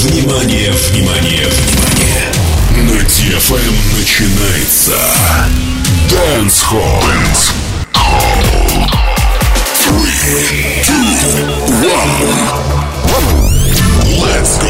Внимание, внимание, внимание! На DFM начинается Dance Hall. Dance Hall. Three, two, one. Let's go.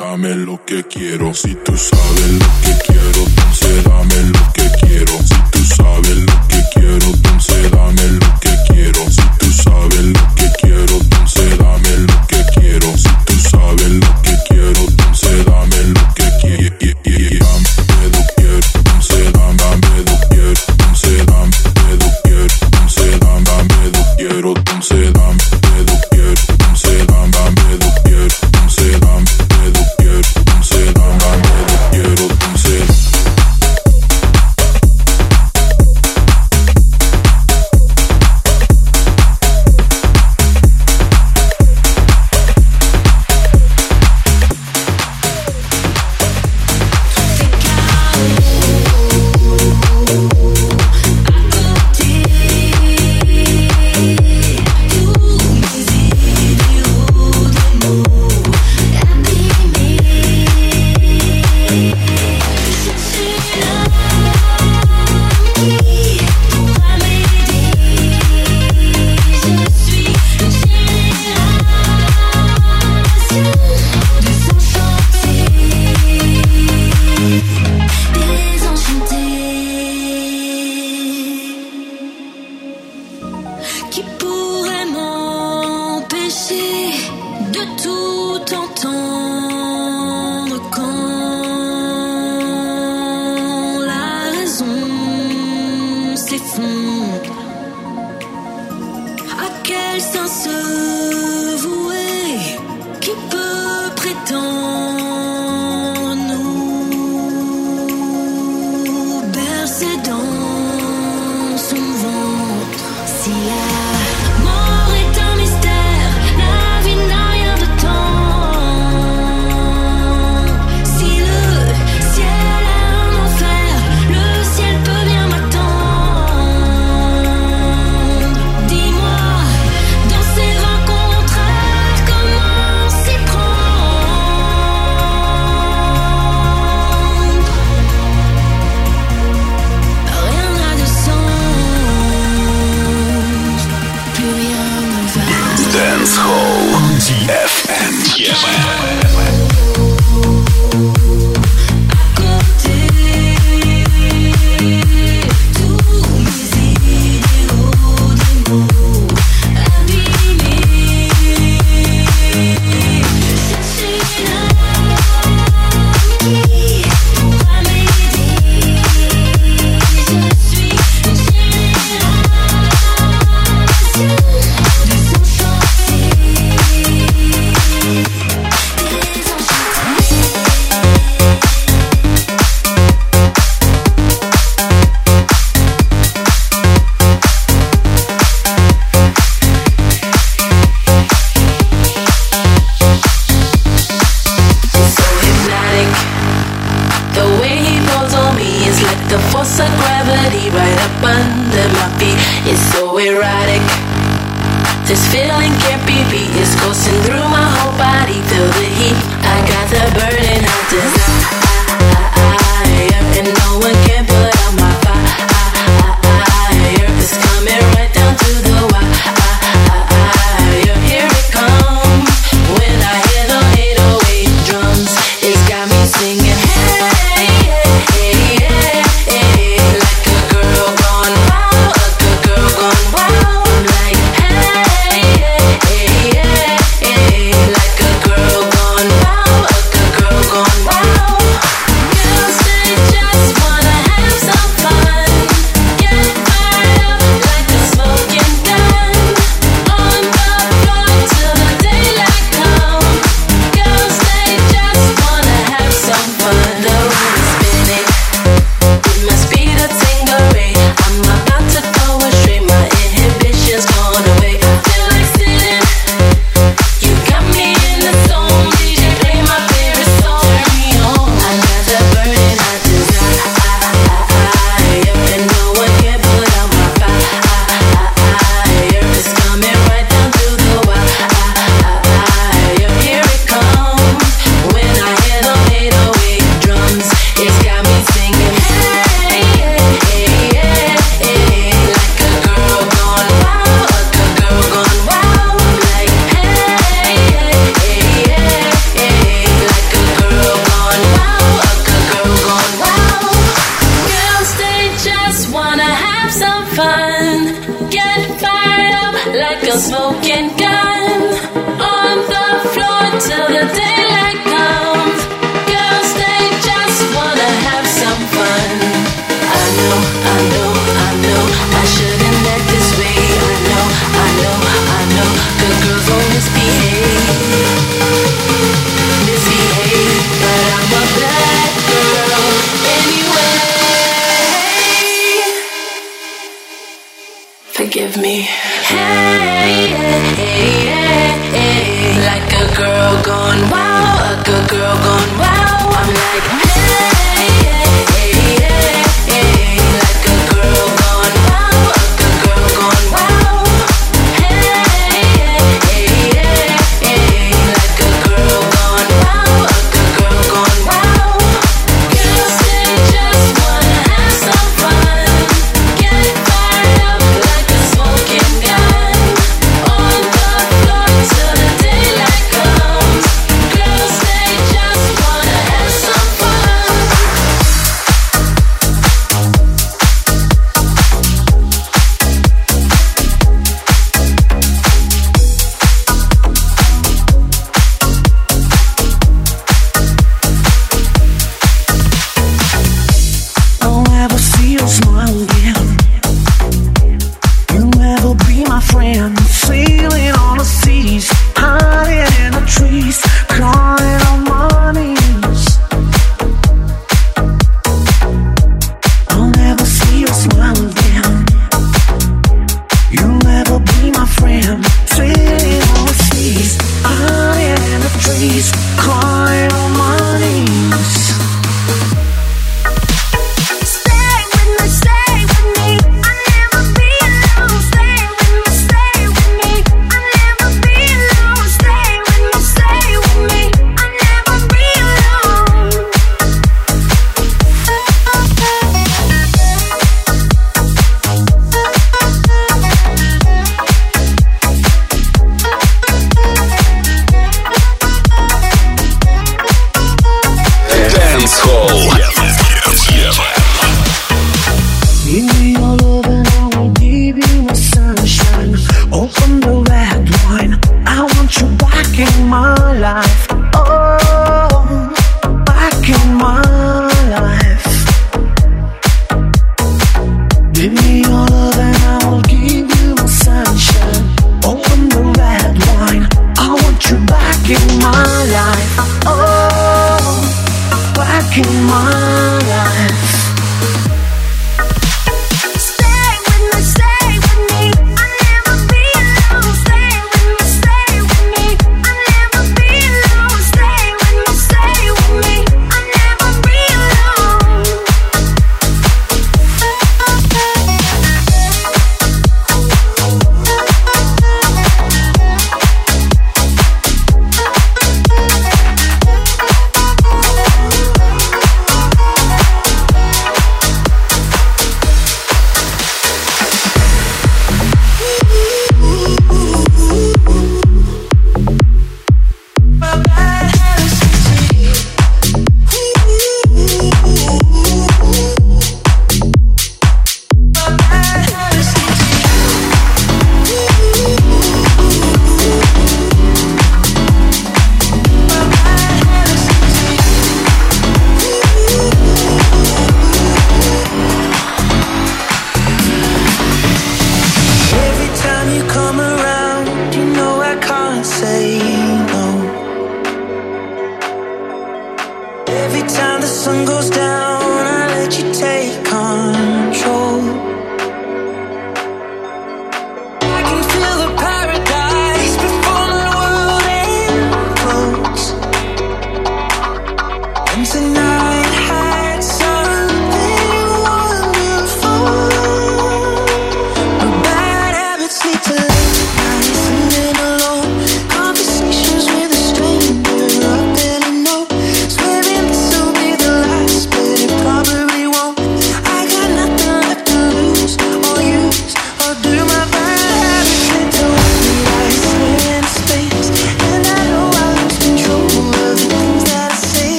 Dame lo que quiero, si tú sabes lo que quiero, entonces dame lo que quiero. Si tú sabes lo que quiero, entonces dame lo que quiero. Si tú sabes lo que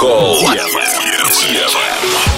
Dance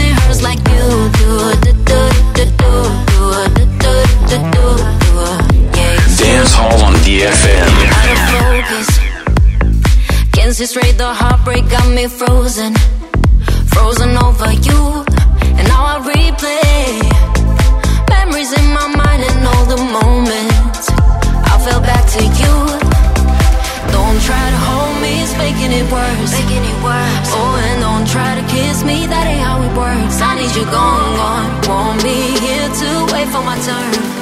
Dance Hall on DFM. out of focus. Can't see straight, the heartbreak got me frozen. Frozen over you, and now I replay memories in my mind and all the moments I fell back to you. Don't try to hold me, it's making it worse. Making it worse. Oh, and don't try to kiss me, that ain't how it works. I need you gone, gone. Won't be here to wait for my turn.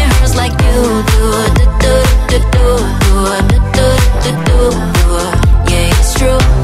do. Do, do, do, do, do, do, do, do, do. Yeah, it's true.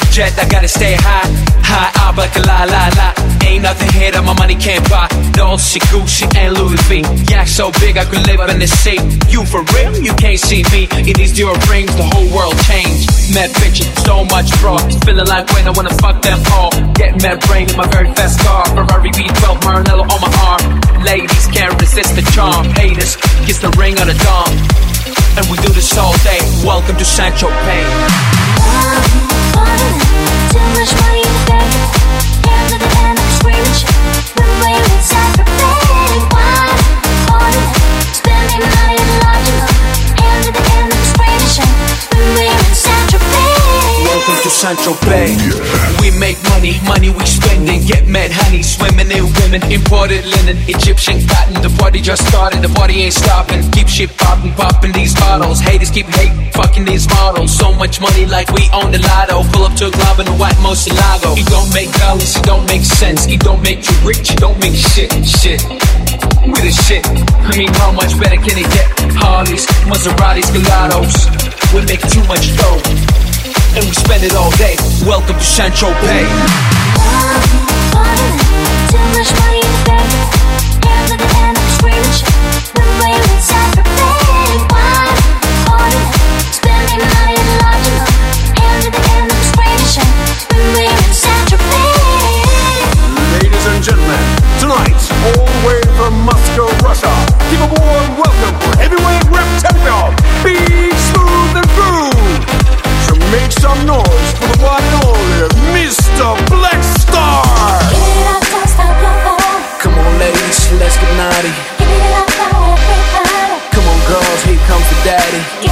The jet, I gotta stay high. High up like a la la la. Ain't nothing here that my money can't buy. Dolce, Gucci, and Louis V. Yeah, so big I could live in the sea. You for real? You can't see me. In these dear rings, the whole world changed. Mad bitches, so much fraud. Feeling like when I wanna fuck them all. Get mad brain in my very fast car. Ferrari V12, Maranello on my arm. Ladies can't resist the charm. Haters, kiss the ring on the dawn. And we do this all day. Welcome to St. Tropez. Too much money the bank. Hands at the end of the screech. When we're inside to Central Bay. We make money, money we spend and Get mad honey, swimming in women. Imported linen, Egyptian cotton. The party just started, the party ain't stopping. Keep shit popping, popping these bottles. Haters keep hating, fucking these models. So much money like we own the lotto. Pull up to a club in a white Murciélago. It don't make dollars, it don't make sense. It don't make you rich, it don't make shit, shit. We the shit. I mean, how much better can it get? Harleys, Maseratis, Gelatos. We make too much dough and we spend it all day. Welcome to the bank. Ladies and gentlemen, tonight, all the way from Moscow, Russia, give welcome for heavyweight rep champion, Big noise for the one and only Mr. Black Star. Give it up, don't stop your heart. Come on, ladies, let's get naughty. Give it up, now everybody. Come on, girls, here comes the daddy.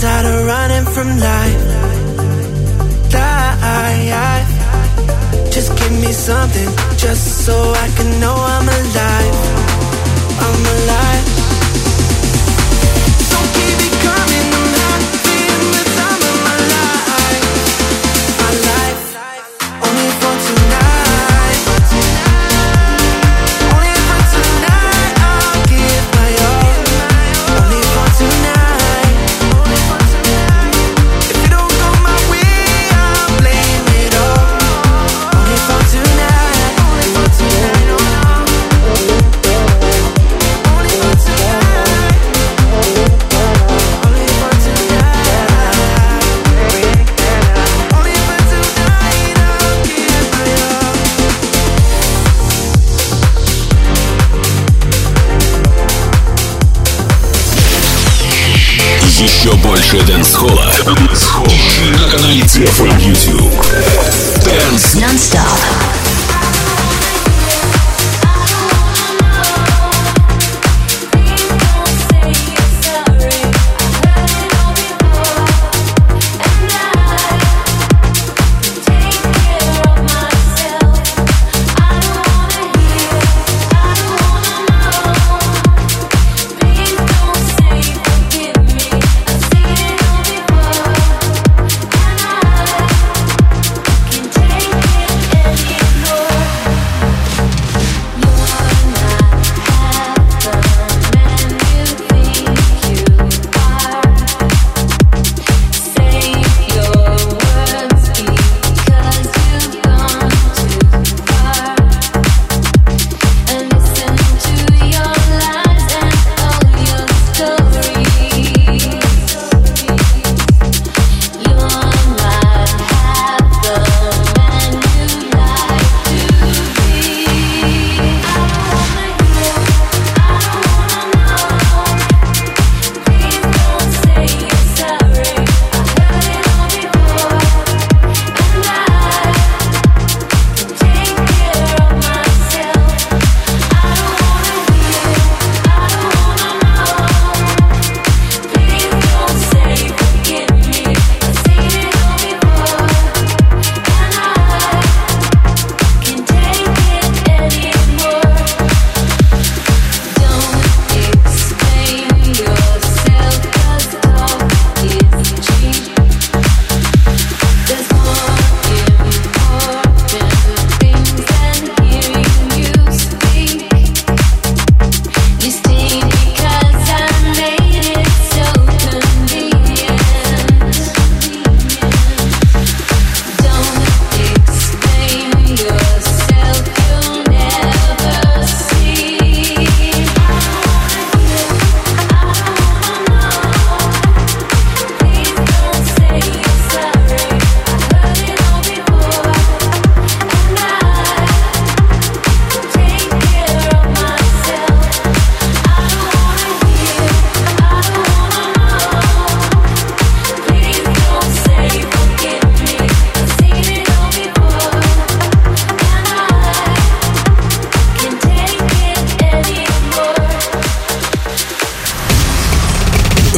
tired of running from life. life. Just give me something, just so I can know I'm alive. I'm alive. небольшой дэнс холла на канале DFM YouTube. Dance Non-Stop.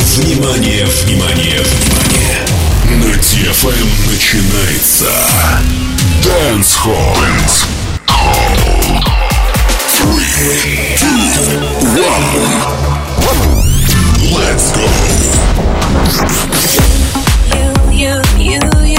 Внимание, внимание, внимание! На DFM начинается Dance Hall. Dance Hall. Three, two, one. Let's go. You, you, you,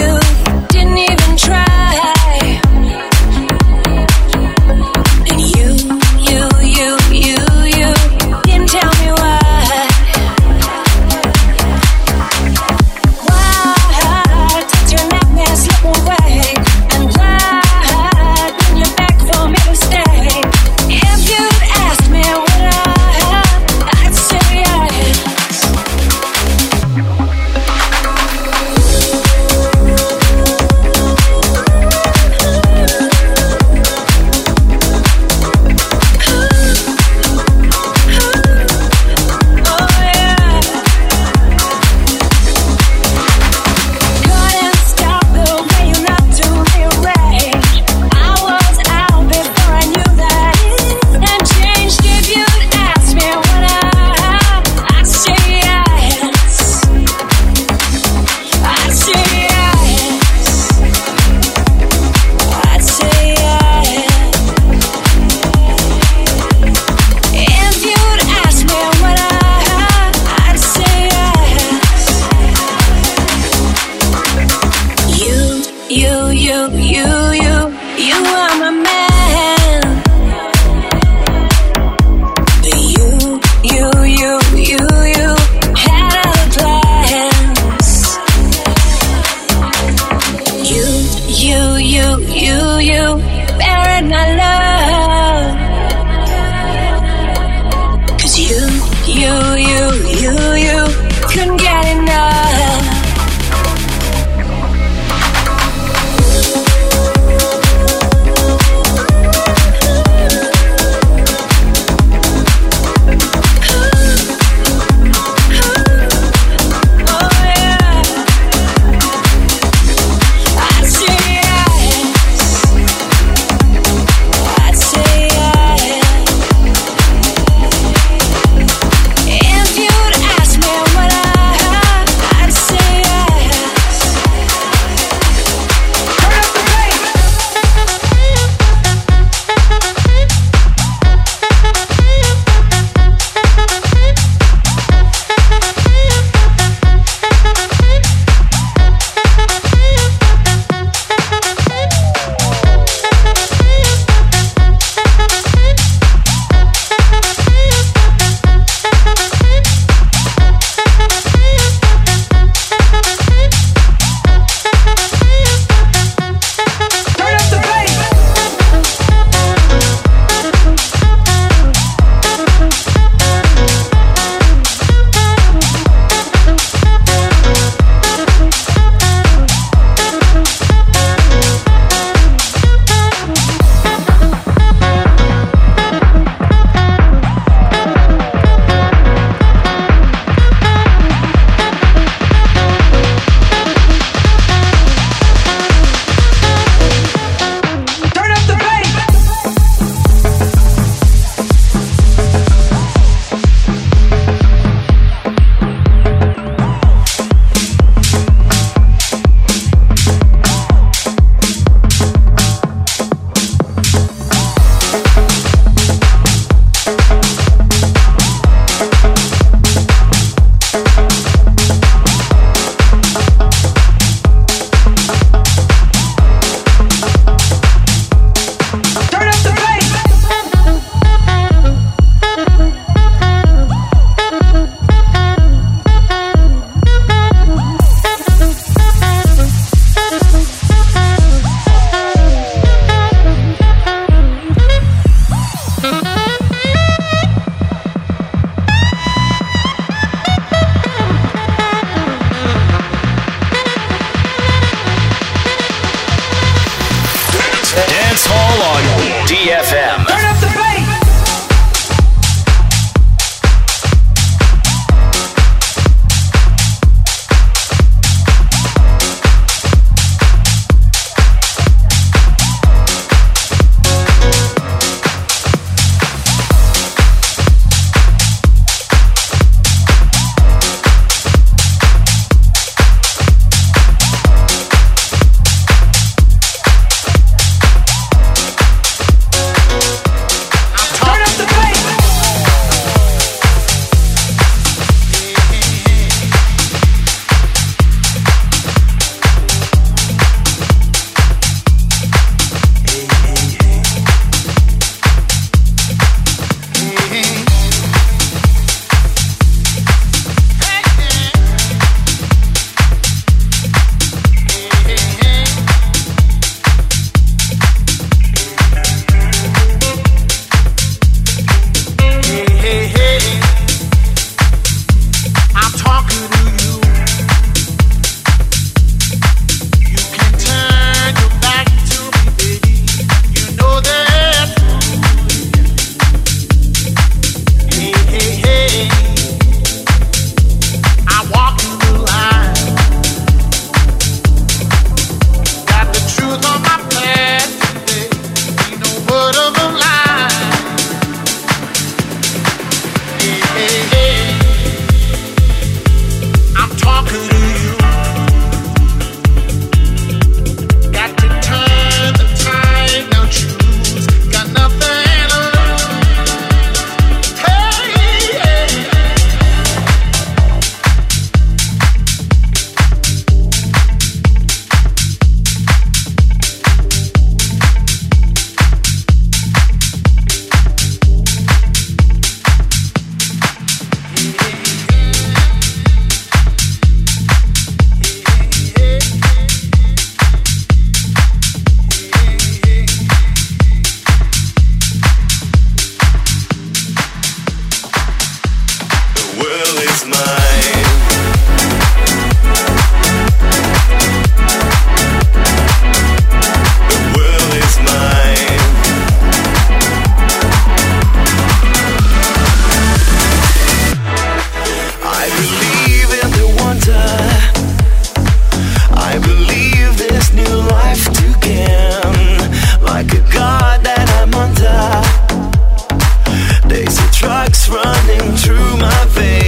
There's of running through my veins.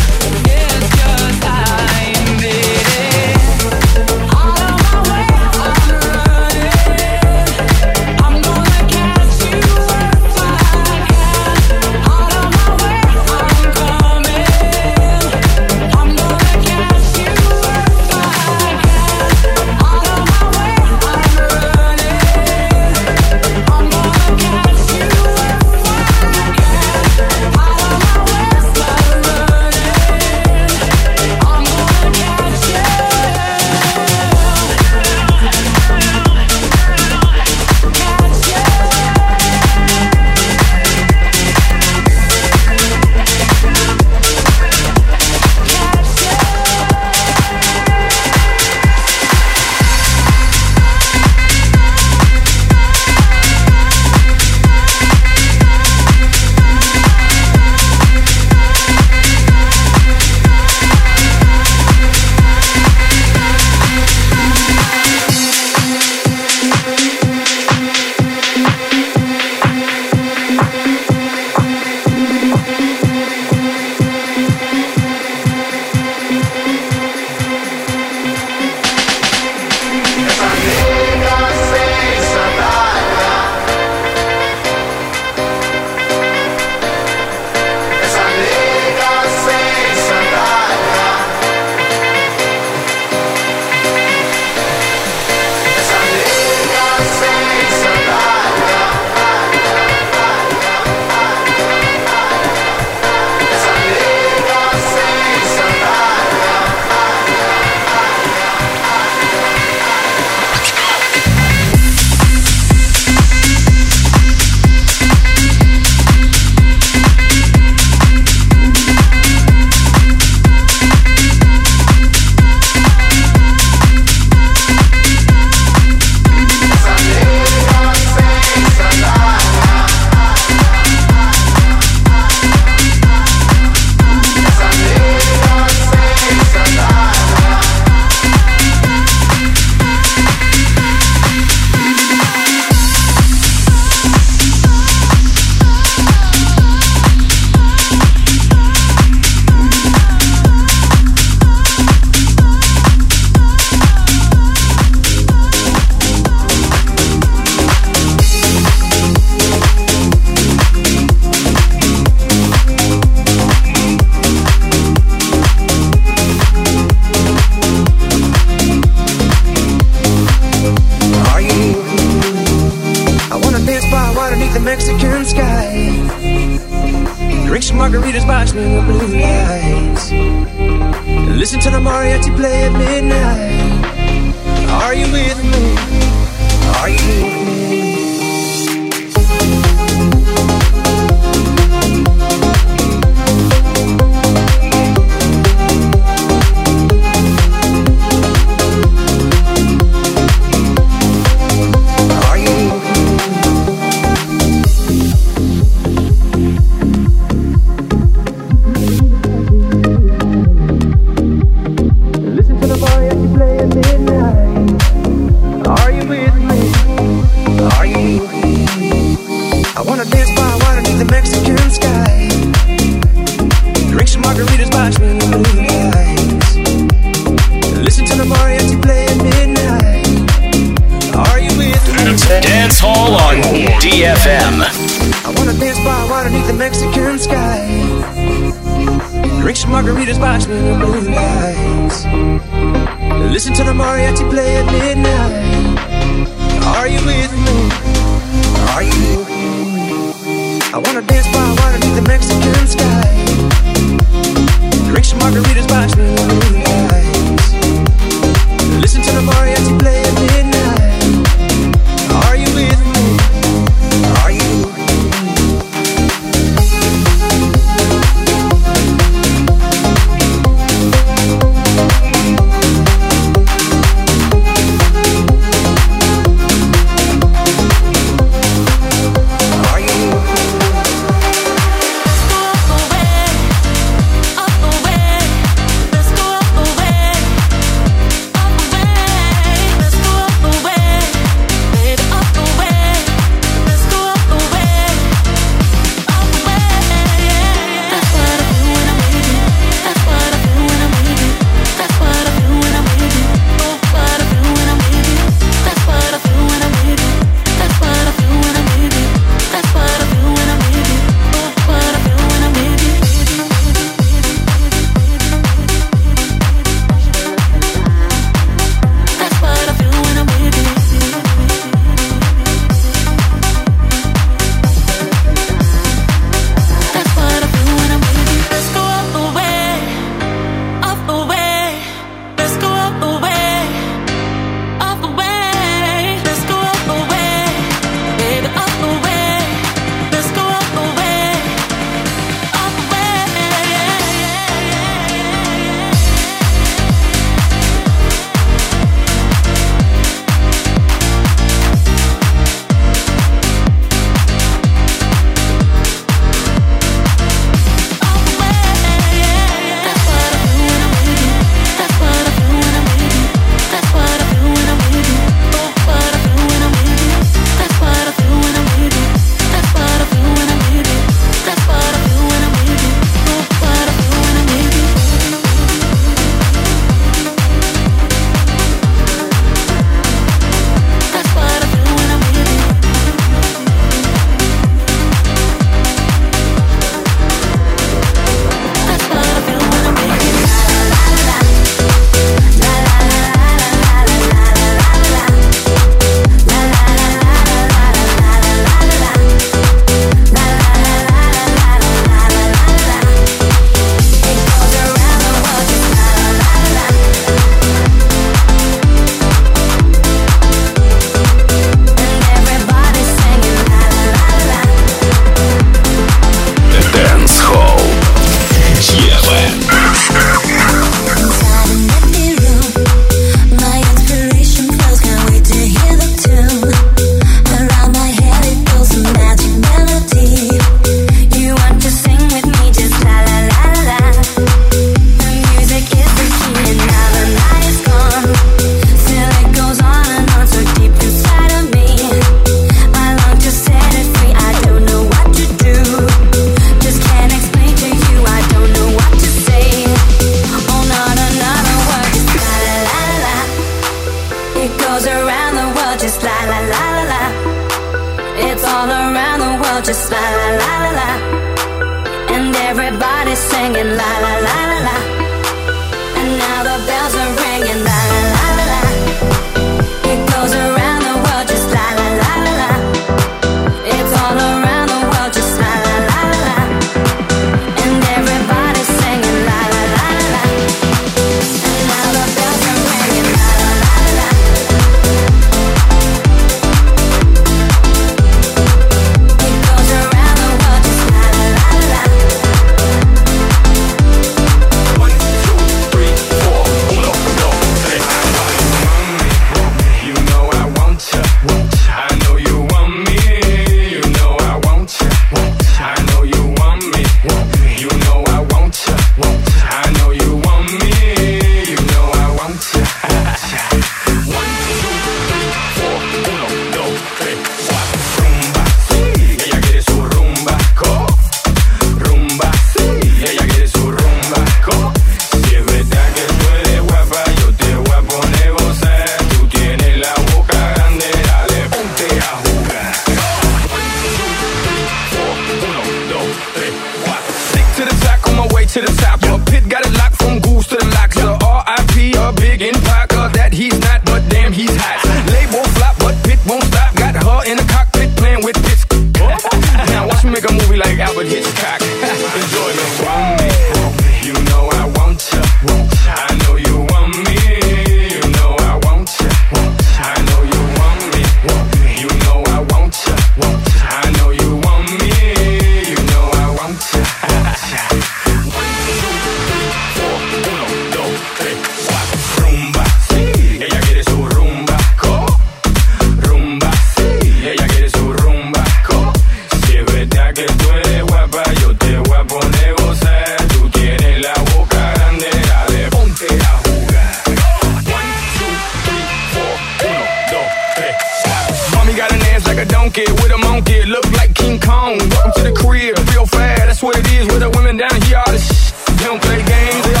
He got an ass like a donkey with a monkey, look like King Kong. Welcome to the crib, Feel fast. That's what it is with the women down here. All this sh- don't play games. They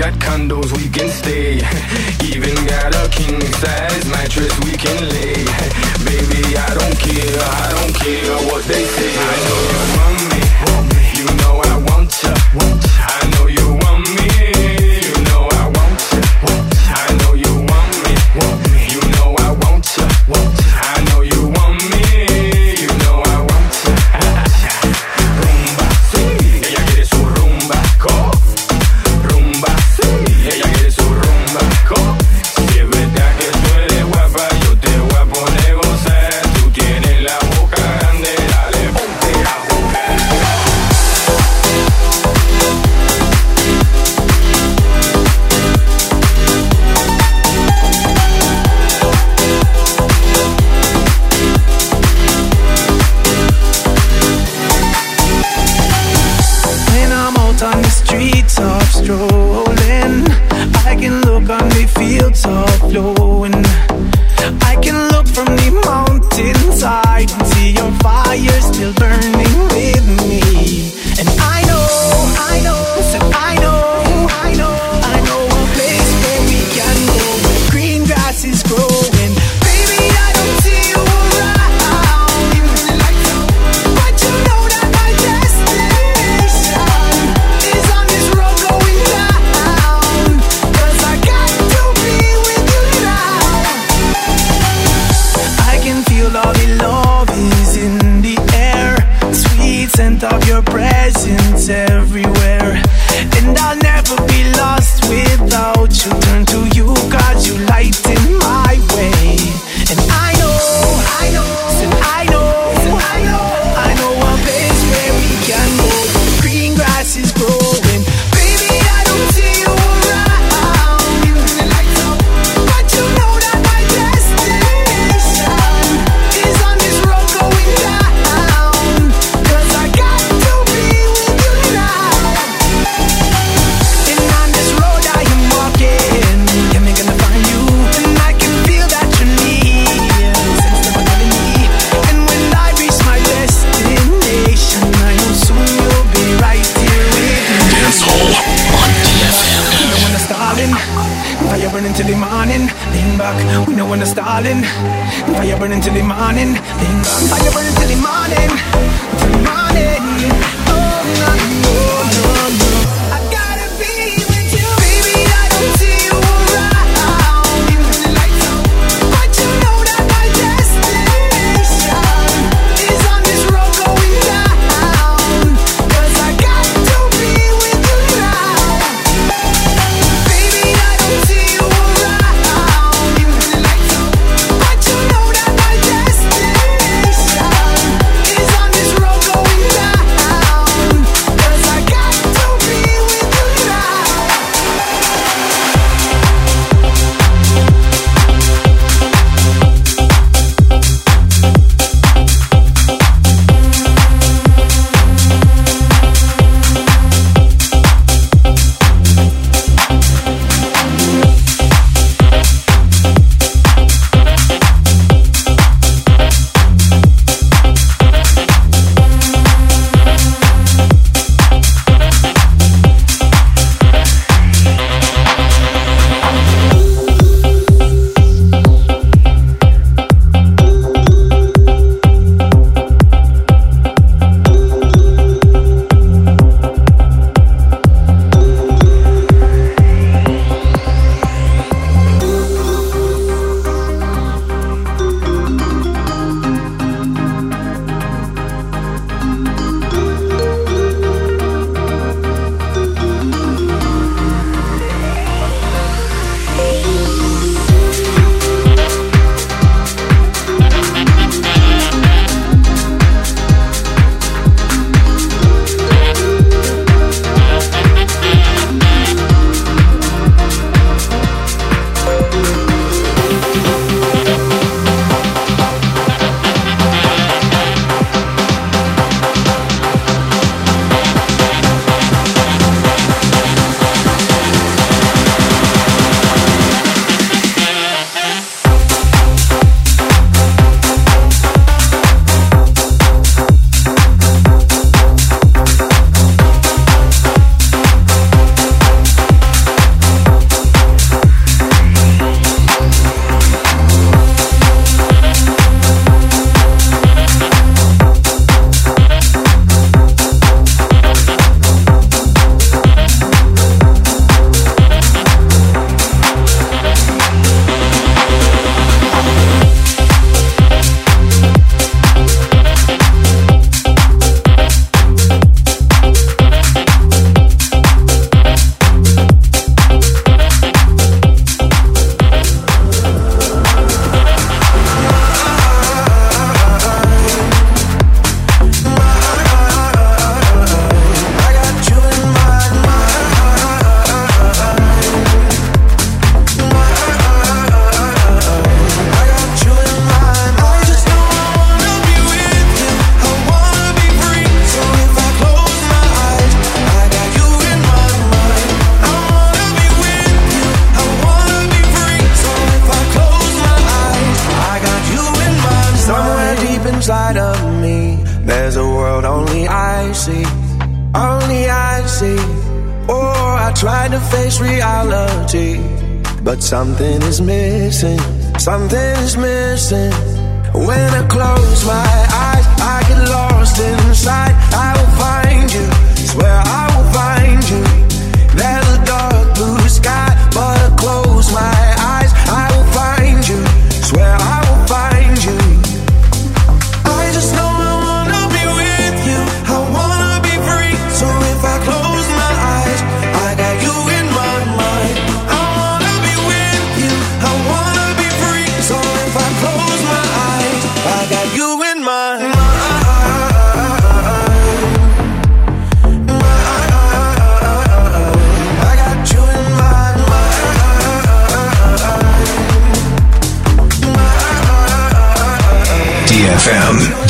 got condos we can stay. Even got a king size mattress we can lay. Baby, I don't care, I don't care what they say.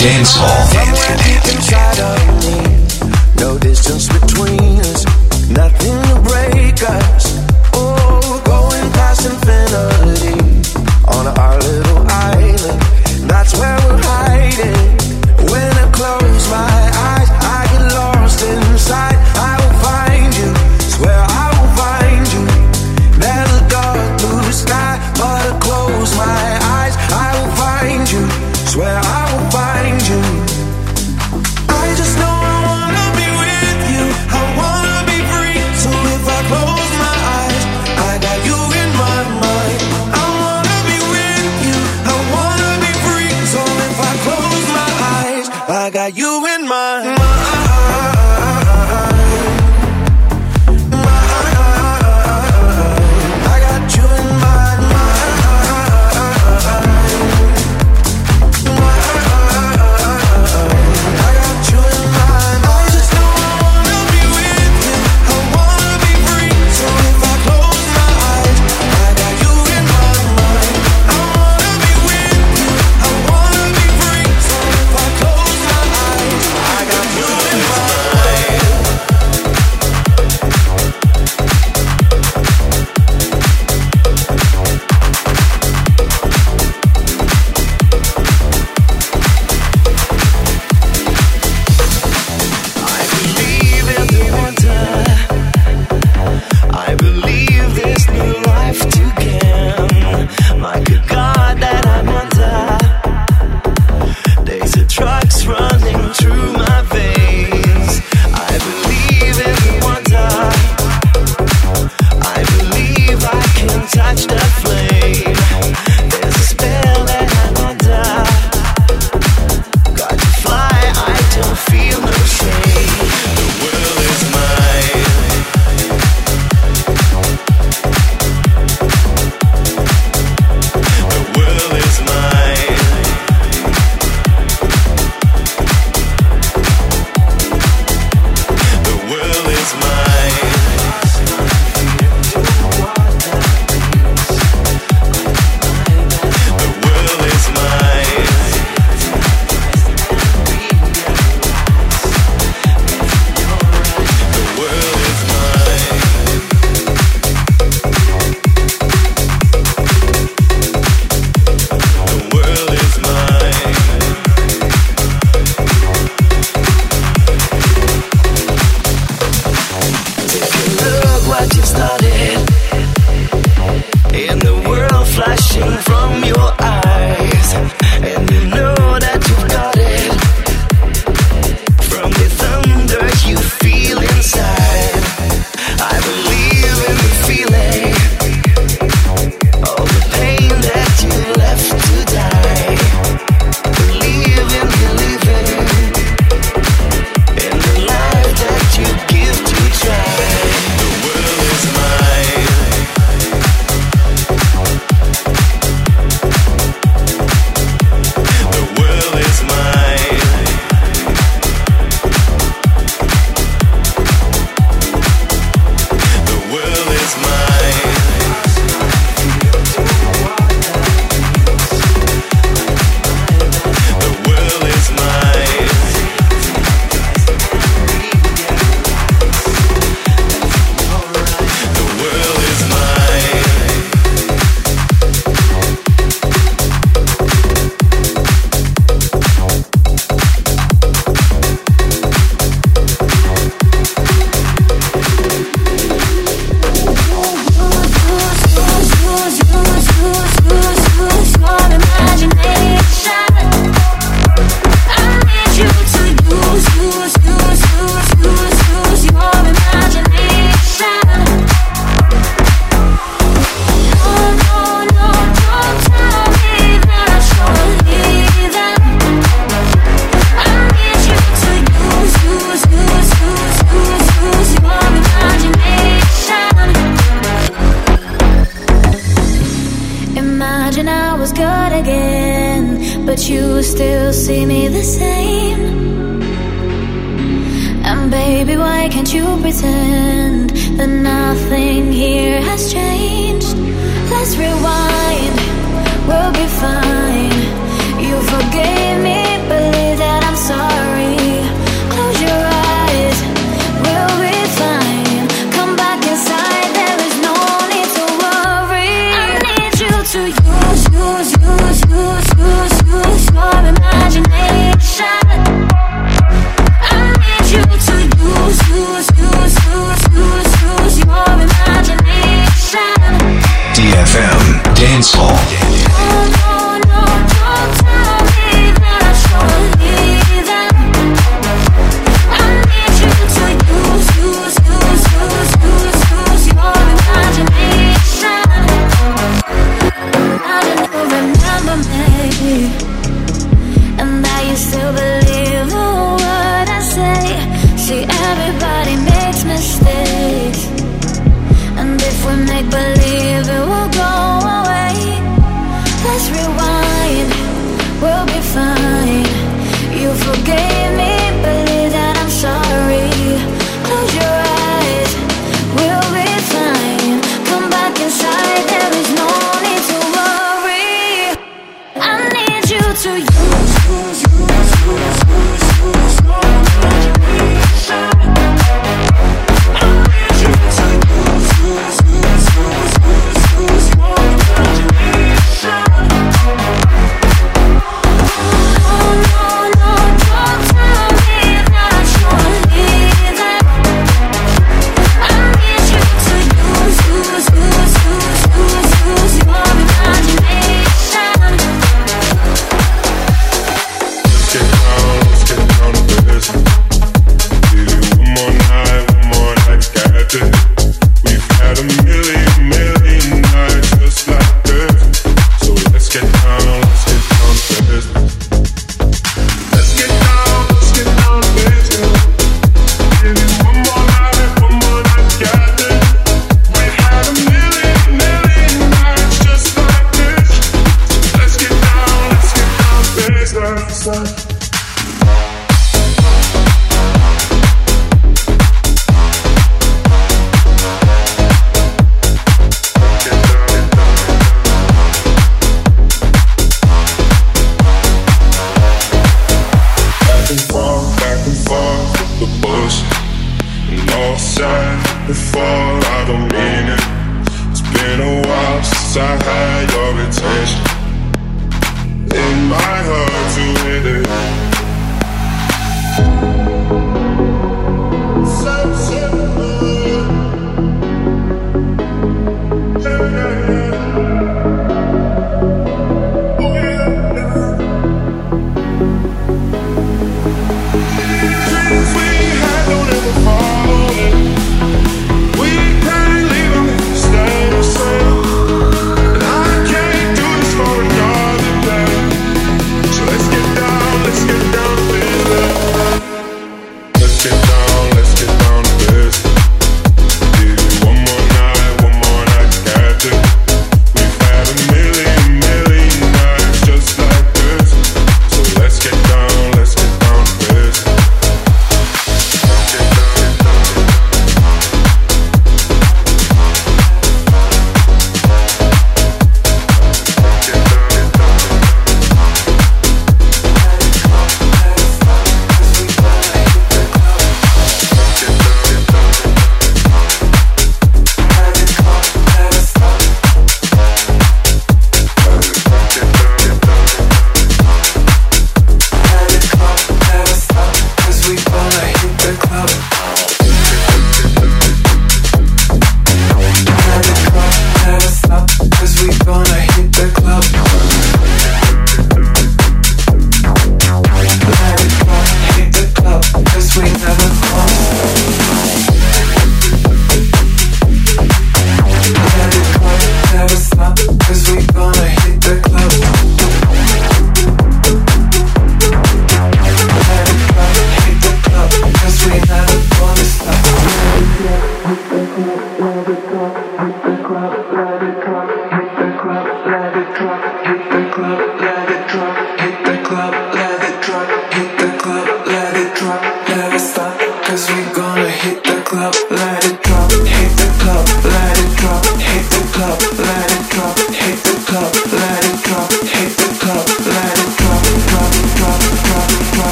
Dance Hall. inside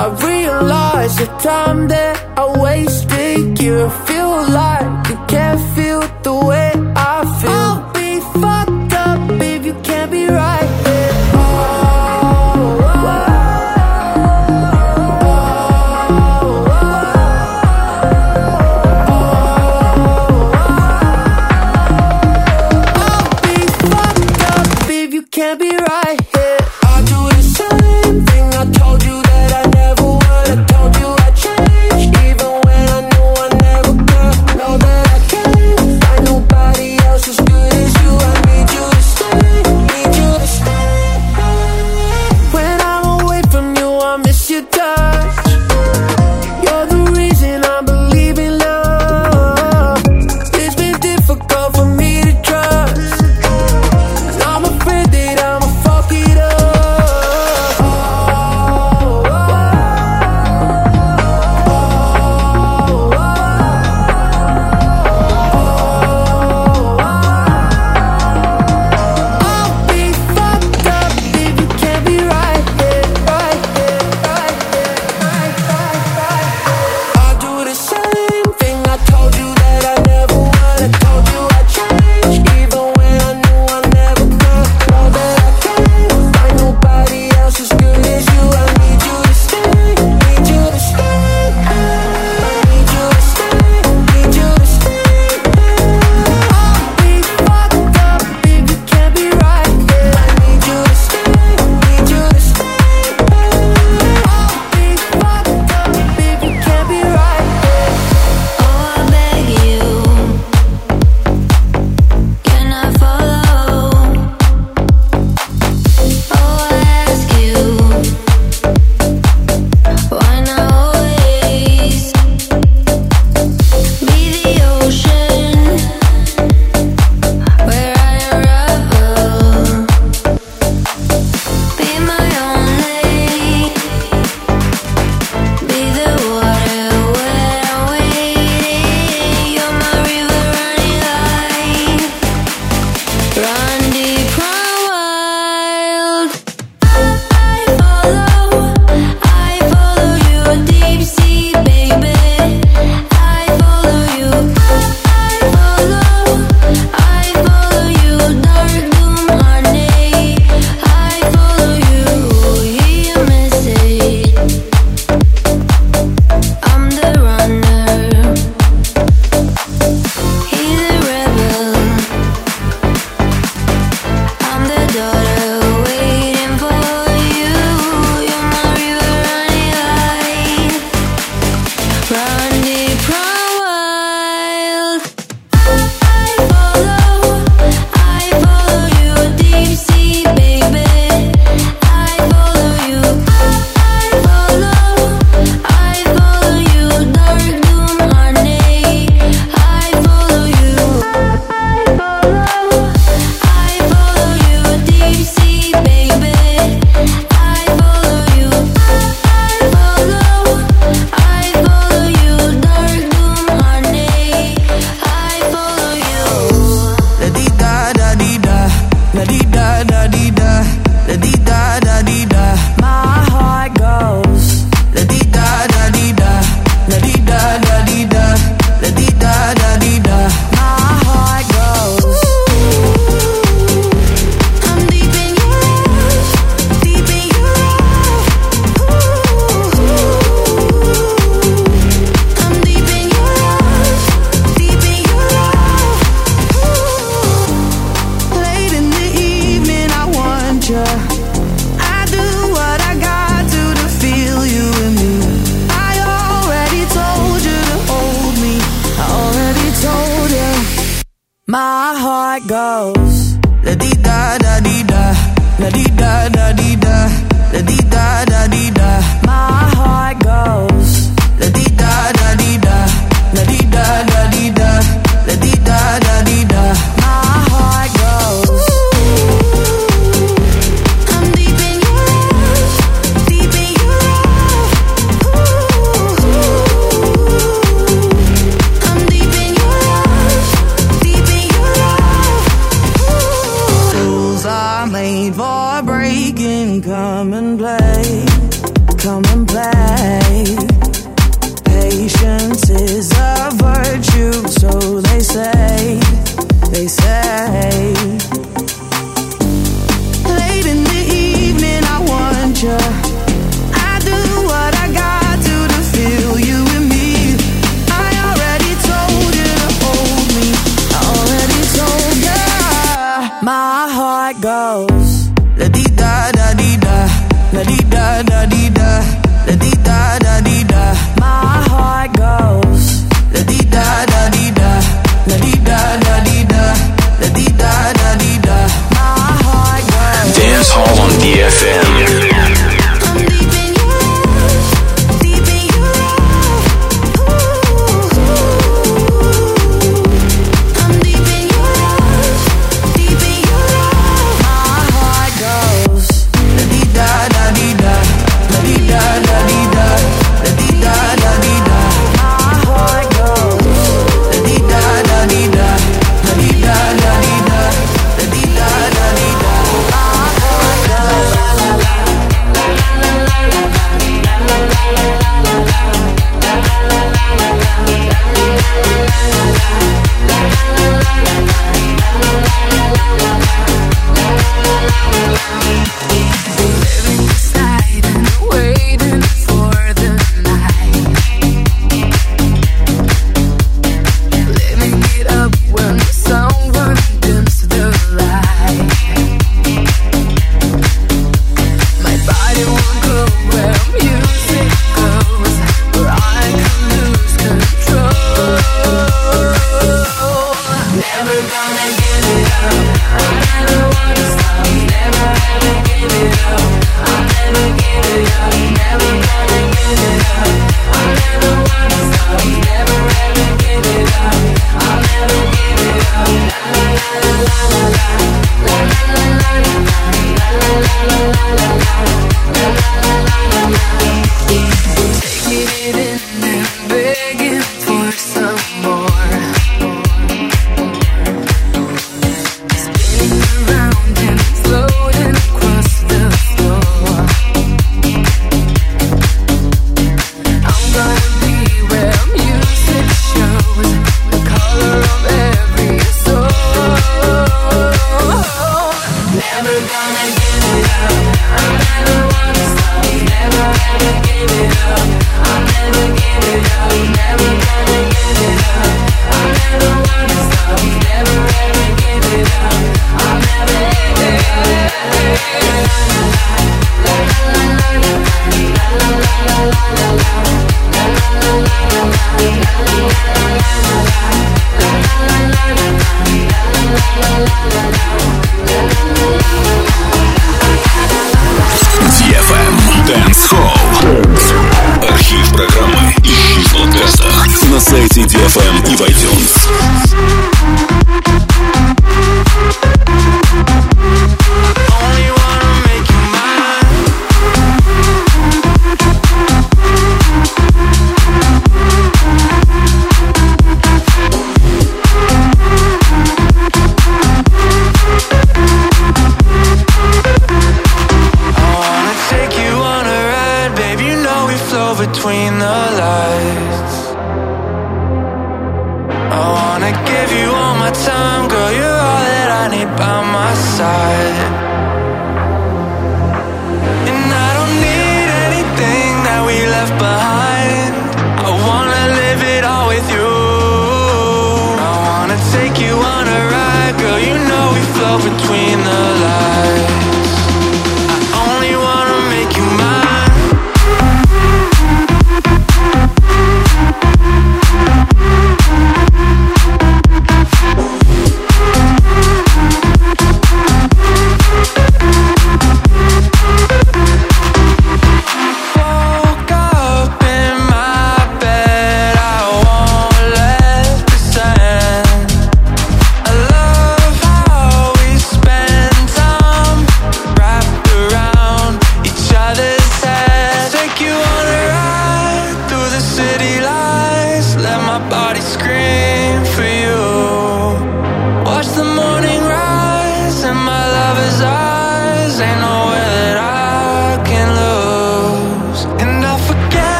I realize the time that I wasted You feel like you can't feel